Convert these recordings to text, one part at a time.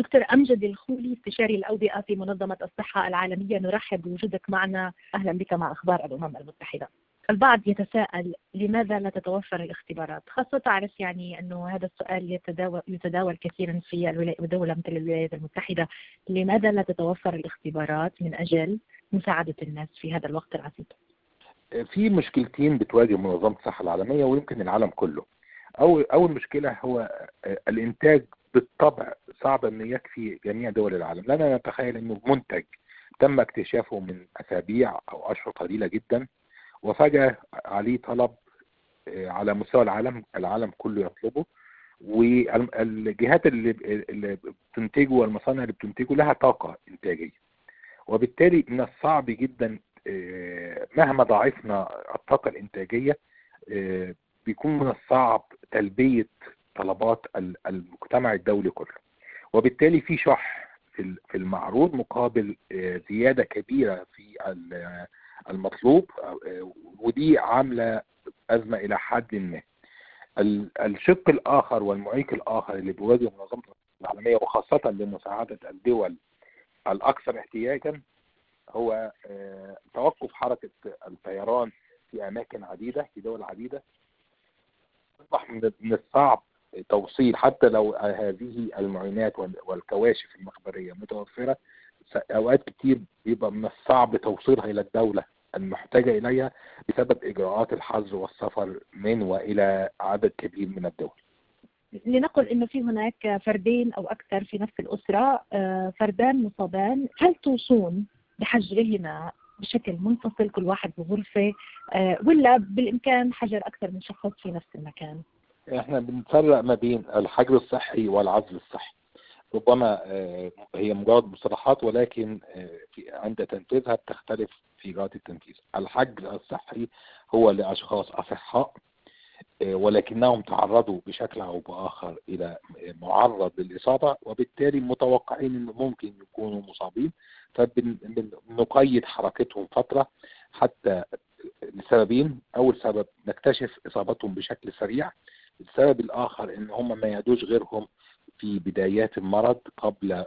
دكتور أمجد الخولي استشاري الأوبئة في منظمة الصحة العالمية. نرحب بوجودك معنا. أهلا بك مع أخبار الأمم المتحدة. البعض يتساءل لماذا لا تتوفر الاختبارات؟ خاصة تعرف يعني أنه هذا السؤال يتداول, يتداول كثيرا في دولة مثل الولايات المتحدة. لماذا لا تتوفر الاختبارات من أجل مساعدة الناس في هذا الوقت العصيب في مشكلتين بتواجه منظمة الصحة العالمية ويمكن العالم كله. أول أول مشكلة هو الإنتاج بالطبع صعب أن يكفي جميع دول العالم. لنا نتخيل أنه منتج تم اكتشافه من أسابيع أو أشهر قليلة جدا وفجأة عليه طلب على مستوى العالم العالم كله يطلبه والجهات اللي بتنتجه والمصانع اللي بتنتجه لها طاقة إنتاجية. وبالتالي من الصعب جدا مهما ضاعفنا الطاقة الإنتاجية بيكون من الصعب تلبية طلبات المجتمع الدولي كله. وبالتالي في شح في المعروض مقابل زيادة كبيرة في المطلوب ودي عاملة أزمة إلى حد ما. الشق الآخر والمعيق الآخر اللي بيواجه منظمة العالمية وخاصة لمساعدة الدول الأكثر احتياجا هو توقف حركة الطيران في أماكن عديدة في دول عديدة. أصبح من الصعب توصيل حتى لو هذه المعينات والكواشف المخبرية متوفرة أوقات كتير بيبقى من الصعب توصيلها إلى الدولة المحتاجة إليها بسبب إجراءات الحظر والسفر من وإلى عدد كبير من الدول لنقل إنه في هناك فردين أو أكثر في نفس الأسرة فردان مصابان هل توصون بحجرهما بشكل منفصل كل واحد بغرفة ولا بالإمكان حجر أكثر من شخص في نفس المكان؟ إحنا بنفرق ما بين الحجر الصحي والعزل الصحي. ربما هي مجرد مصطلحات ولكن في عند تنفيذها بتختلف في إجراءات التنفيذ. الحجر الصحي هو لأشخاص أصحاء ولكنهم تعرضوا بشكل أو بآخر إلى معرض للإصابة وبالتالي متوقعين أنه ممكن يكونوا مصابين. فبنقيد حركتهم فترة حتى لسببين. أول سبب نكتشف إصابتهم بشكل سريع. السبب الآخر أن هم ما يعدوش غيرهم في بدايات المرض قبل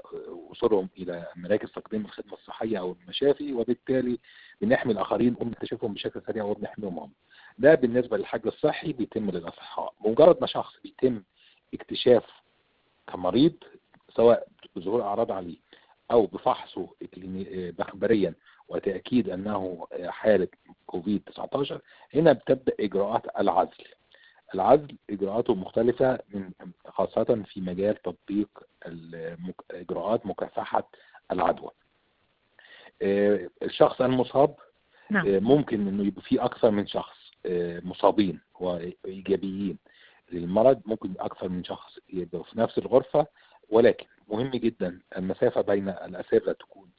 وصولهم إلى مراكز تقديم الخدمة الصحية أو المشافي وبالتالي بنحمي الآخرين وبنكتشفهم بشكل سريع وبنحميهم هم. ده بالنسبة للحج الصحي بيتم للأصحاء بمجرد ما شخص بيتم اكتشاف كمريض سواء بظهور أعراض عليه أو بفحصه مخبريا وتأكيد أنه حالة كوفيد 19 هنا بتبدأ إجراءات العزل العزل إجراءاته مختلفة من خاصة في مجال تطبيق إجراءات مكافحة العدوى الشخص المصاب نعم. ممكن إنه يبقى فيه أكثر من شخص مصابين وايجابيين للمرض ممكن أكثر من شخص يبقوا في نفس الغرفة ولكن مهم جدا المسافة بين الأسرة تكون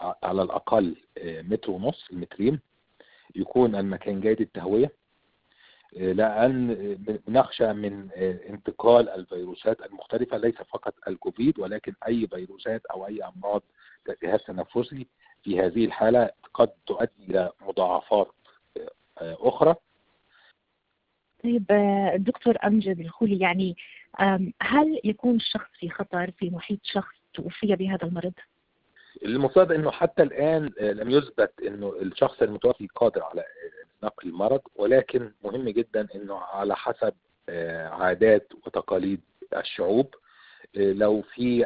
على الأقل متر ونص مترين يكون المكان جيد التهوية لأن نخشى من انتقال الفيروسات المختلفة ليس فقط الكوفيد ولكن أي فيروسات أو أي أمراض جهاز تنفسي في هذه الحالة قد تؤدي إلى مضاعفات أخرى طيب دكتور أمجد الخولي يعني هل يكون الشخص في خطر في محيط شخص توفي بهذا المرض؟ المفترض إنه حتى الآن لم يثبت إنه الشخص المتوفي قادر على نقل المرض ولكن مهم جدا إنه على حسب عادات وتقاليد الشعوب لو في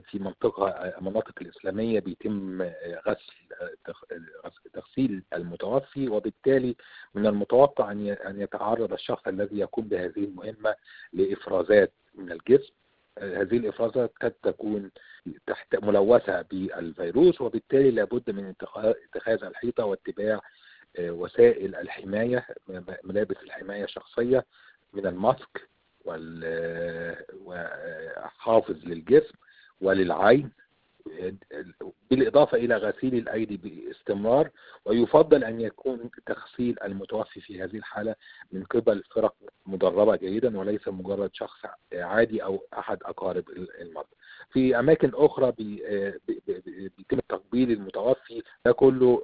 في منطقة مناطق الإسلامية بيتم غسل تغسيل المتوفي وبالتالي من المتوقع أن أن يتعرض الشخص الذي يقوم بهذه المهمة لإفرازات من الجسم. هذه الإفرازات قد تكون تحت ملوثة بالفيروس وبالتالي لابد من اتخاذ الحيطة واتباع وسائل الحماية ملابس الحماية الشخصية من الماسك وحافظ للجسم وللعين بالإضافة إلى غسيل الأيدي باستمرار ويفضل أن يكون تغسيل المتوفي في هذه الحالة من قبل فرق مدربة جيدا وليس مجرد شخص عادي أو أحد أقارب المرضى. في أماكن أخرى بيتم تقبيل المتوفي ده كله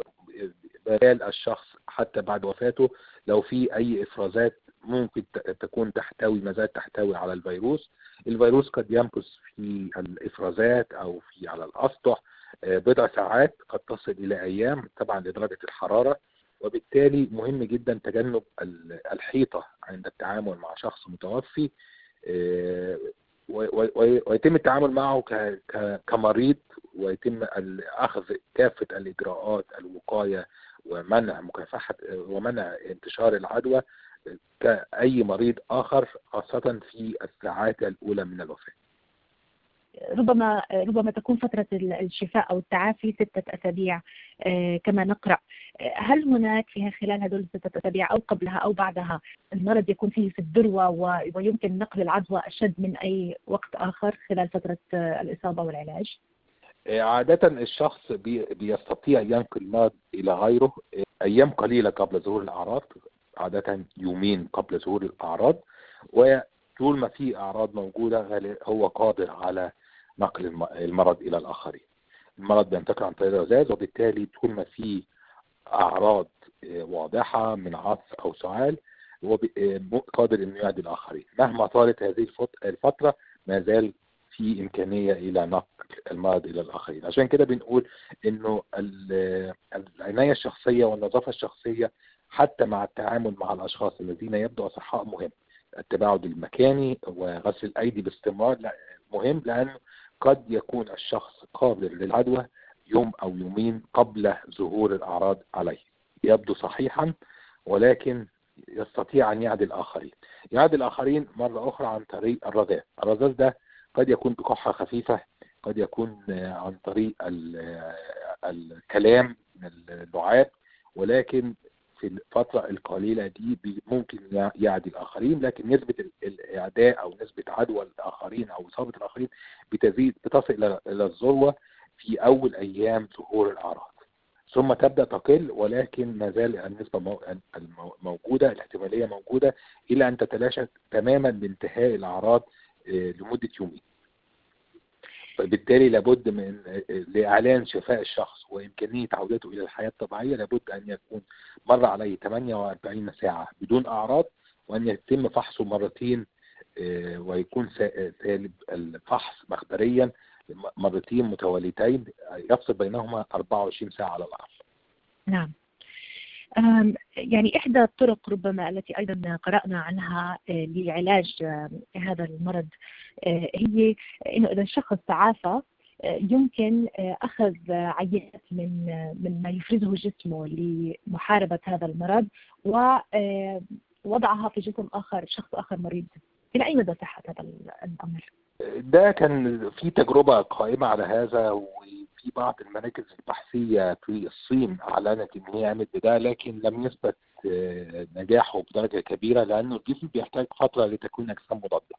بال الشخص حتى بعد وفاته. لو في أي إفرازات ممكن تكون تحتوي ما زالت تحتوي على الفيروس. الفيروس قد يمكث في الإفرازات أو في على الأسطح بضع ساعات قد تصل إلى أيام طبعا لدرجة الحرارة. وبالتالي مهم جدا تجنب الحيطة عند التعامل مع شخص متوفي ويتم التعامل معه كمريض ويتم اخذ كافة الإجراءات الوقاية ومنع مكافحة ومنع انتشار العدوى كأي مريض آخر خاصة في الساعات الأولى من الوفاة. ربما ربما تكون فترة الشفاء أو التعافي ستة أسابيع كما نقرأ هل هناك فيها خلال هذول الستة أسابيع أو قبلها أو بعدها المرض يكون فيه في الذروة ويمكن نقل العدوى أشد من أي وقت آخر خلال فترة الإصابة والعلاج؟ عادة الشخص بيستطيع ينقل المرض إلى غيره أيام قليلة قبل ظهور الأعراض عادة يومين قبل ظهور الأعراض وطول ما في أعراض موجودة هو قادر على نقل المرض إلى الآخرين. المرض بينتقل عن طريق الرذاذ وبالتالي طول ما في أعراض واضحة من عطس أو سعال هو قادر إنه يعدي الآخرين مهما طالت هذه الفترة ما زال في إمكانية إلى نقل المرض إلى الآخرين. عشان كده بنقول إنه العناية الشخصية والنظافة الشخصية حتى مع التعامل مع الأشخاص الذين يبدو أصحاء مهم. التباعد المكاني وغسل الأيدي باستمرار مهم لأنه قد يكون الشخص قابل للعدوى يوم أو يومين قبل ظهور الأعراض عليه. يبدو صحيحا ولكن يستطيع أن يعدي الآخرين. يعدي الآخرين مرة أخرى عن طريق الرذاذ الرذاذ ده قد يكون بكحة خفيفة قد يكون عن طريق الكلام من اللعاب ولكن في الفترة القليلة دي ممكن يعدي الآخرين لكن نسبة الإعداء أو نسبة عدوى الآخرين أو إصابة الآخرين بتزيد بتصل إلى الذروة في أول أيام ظهور الأعراض. ثم تبدأ تقل ولكن ما زال النسبة موجودة الاحتمالية موجودة إلى أن تتلاشى تماما بانتهاء الأعراض لمدة يومين فبالتالي لابد من لإعلان شفاء الشخص وإمكانية عودته إلى الحياة الطبيعية لابد أن يكون مر عليه 48 ساعة بدون أعراض وأن يتم فحصه مرتين ويكون سالب الفحص مخبريا مرتين متواليتين يفصل بينهما 24 ساعة على الأقل. نعم. يعني إحدى الطرق ربما التي أيضا قرأنا عنها لعلاج هذا المرض هي أنه إذا الشخص تعافى يمكن أخذ عينات من من ما يفرزه جسمه لمحاربة هذا المرض ووضعها في جسم آخر شخص آخر مريض إلى أي مدى صحة هذا الأمر؟ ده كان في تجربة قائمة على هذا وفي بعض المراكز البحثية في الصين أعلنت إن هي عملت بده لكن لم يثبت نجاحه بدرجة كبيرة لأنه الجسم بيحتاج فترة لتكوين أجسام مضادة.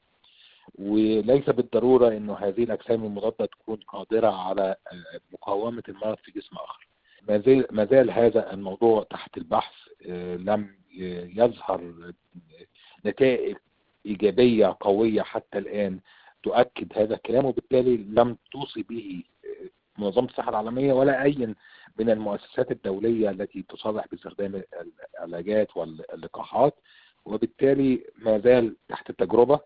وليس بالضرورة أنه هذه الأجسام المضادة تكون قادرة على مقاومة المرض في جسم آخر. ما زال هذا الموضوع تحت البحث لم يظهر نتائج إيجابية قوية حتى الآن تؤكد هذا الكلام وبالتالي لم توصي به منظمة الصحة العالمية ولا أي من المؤسسات الدولية التي تصرح باستخدام العلاجات واللقاحات وبالتالي ما زال تحت التجربة.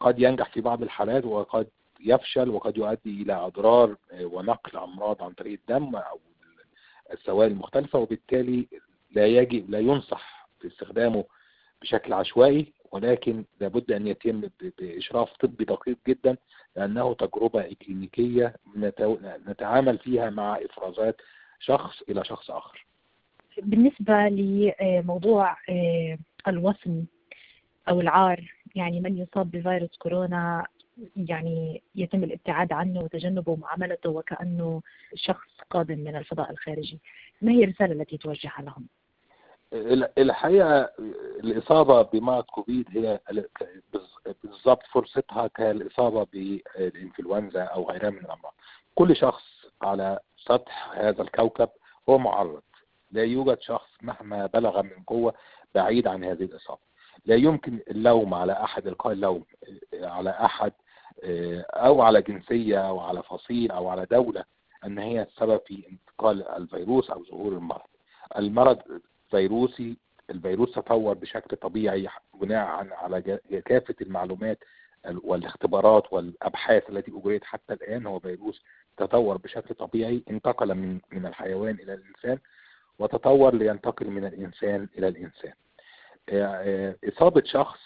قد ينجح في بعض الحالات وقد يفشل وقد يؤدي إلى أضرار ونقل أمراض عن طريق الدم أو السوائل المختلفة وبالتالي لا يجب لا ينصح في استخدامه بشكل عشوائي. ولكن لابد أن يتم بإشراف طبي دقيق جدا لأنه تجربة إكلينيكية نتعامل فيها مع إفرازات شخص إلى شخص آخر بالنسبة لموضوع الوصم أو العار يعني من يصاب بفيروس كورونا يعني يتم الابتعاد عنه وتجنبه ومعاملته وكأنه شخص قادم من الفضاء الخارجي ما هي الرسالة التي توجهها لهم؟ الحقيقة الإصابة بمرض كوفيد هي بالضبط فرصتها كالإصابة بالإنفلونزا أو غيرها من الأمراض. كل شخص على سطح هذا الكوكب هو معرض. لا يوجد شخص مهما بلغ من قوة بعيد عن هذه الإصابة. لا يمكن اللوم على أحد إلقاء اللوم على أحد أو على جنسية أو على فصيل أو على دولة أن هي السبب في انتقال الفيروس أو ظهور المرض. المرض فيروسي الفيروس تطور بشكل طبيعي بناء على كافة المعلومات والاختبارات والأبحاث التي أجريت حتى الآن هو فيروس تطور بشكل طبيعي انتقل من من الحيوان إلى الإنسان وتطور لينتقل من الإنسان إلى الإنسان. إصابة شخص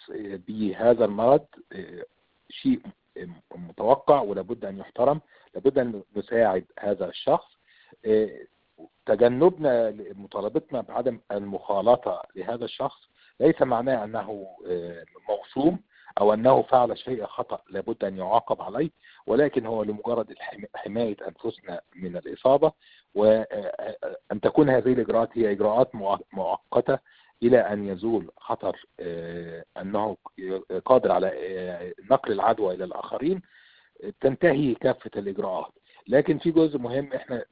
بهذا المرض شيء متوقع ولابد أن يحترم لابد أن نساعد هذا الشخص تجنبنا مطالبتنا بعدم المخالطة لهذا الشخص ليس معناه أنه موصوم أو أنه فعل شيء خطأ لابد أن يعاقب عليه ولكن هو لمجرد حماية أنفسنا من الإصابة وان تكون هذه الإجراءات هي إجراءات مؤقتة إلى أن يزول خطر أنه قادر على نقل العدوى إلى الآخرين تنتهي كافة الإجراءات. لكن في جزء مهم إحنا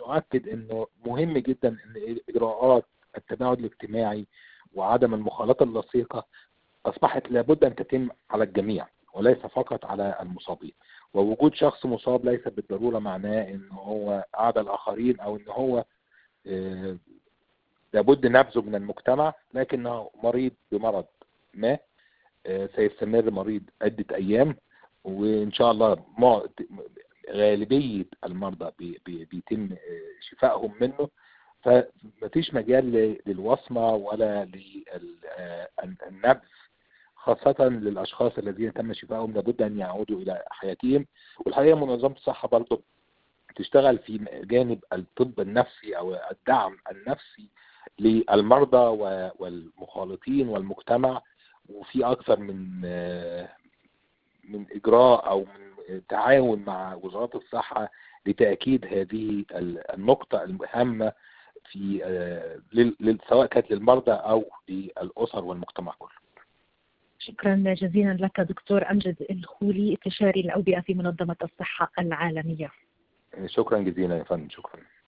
نؤكد إنه مهم جدا إن إجراءات التباعد الاجتماعي وعدم المخالطة اللصيقة أصبحت لابد أن تتم على الجميع وليس فقط على المصابين. ووجود شخص مصاب ليس بالضرورة معناه إن هو أعدى الآخرين أو إن هو لابد نبذه من المجتمع لكنه مريض بمرض ما سيستمر مريض عدة أيام وإن شاء الله غالبية المرضى بيتم شفائهم منه. فمفيش مجال للوصمة ولا للنبذ خاصة للأشخاص الذين تم شفائهم لابد أن يعودوا إلى حياتهم. والحقيقة منظمة الصحة برضه تشتغل في جانب الطب النفسي أو الدعم النفسي للمرضى والمخالطين والمجتمع. وفي أكثر من من إجراء أو من تعاون مع وزارات الصحة لتأكيد هذه النقطة المهمة في سواء كانت للمرضى أو للأسر والمجتمع كله. شكرا جزيلا لك دكتور أمجد الخولي استشاري الأوبئة في منظمة الصحة العالمية شكرا جزيلا يا فندم شكرا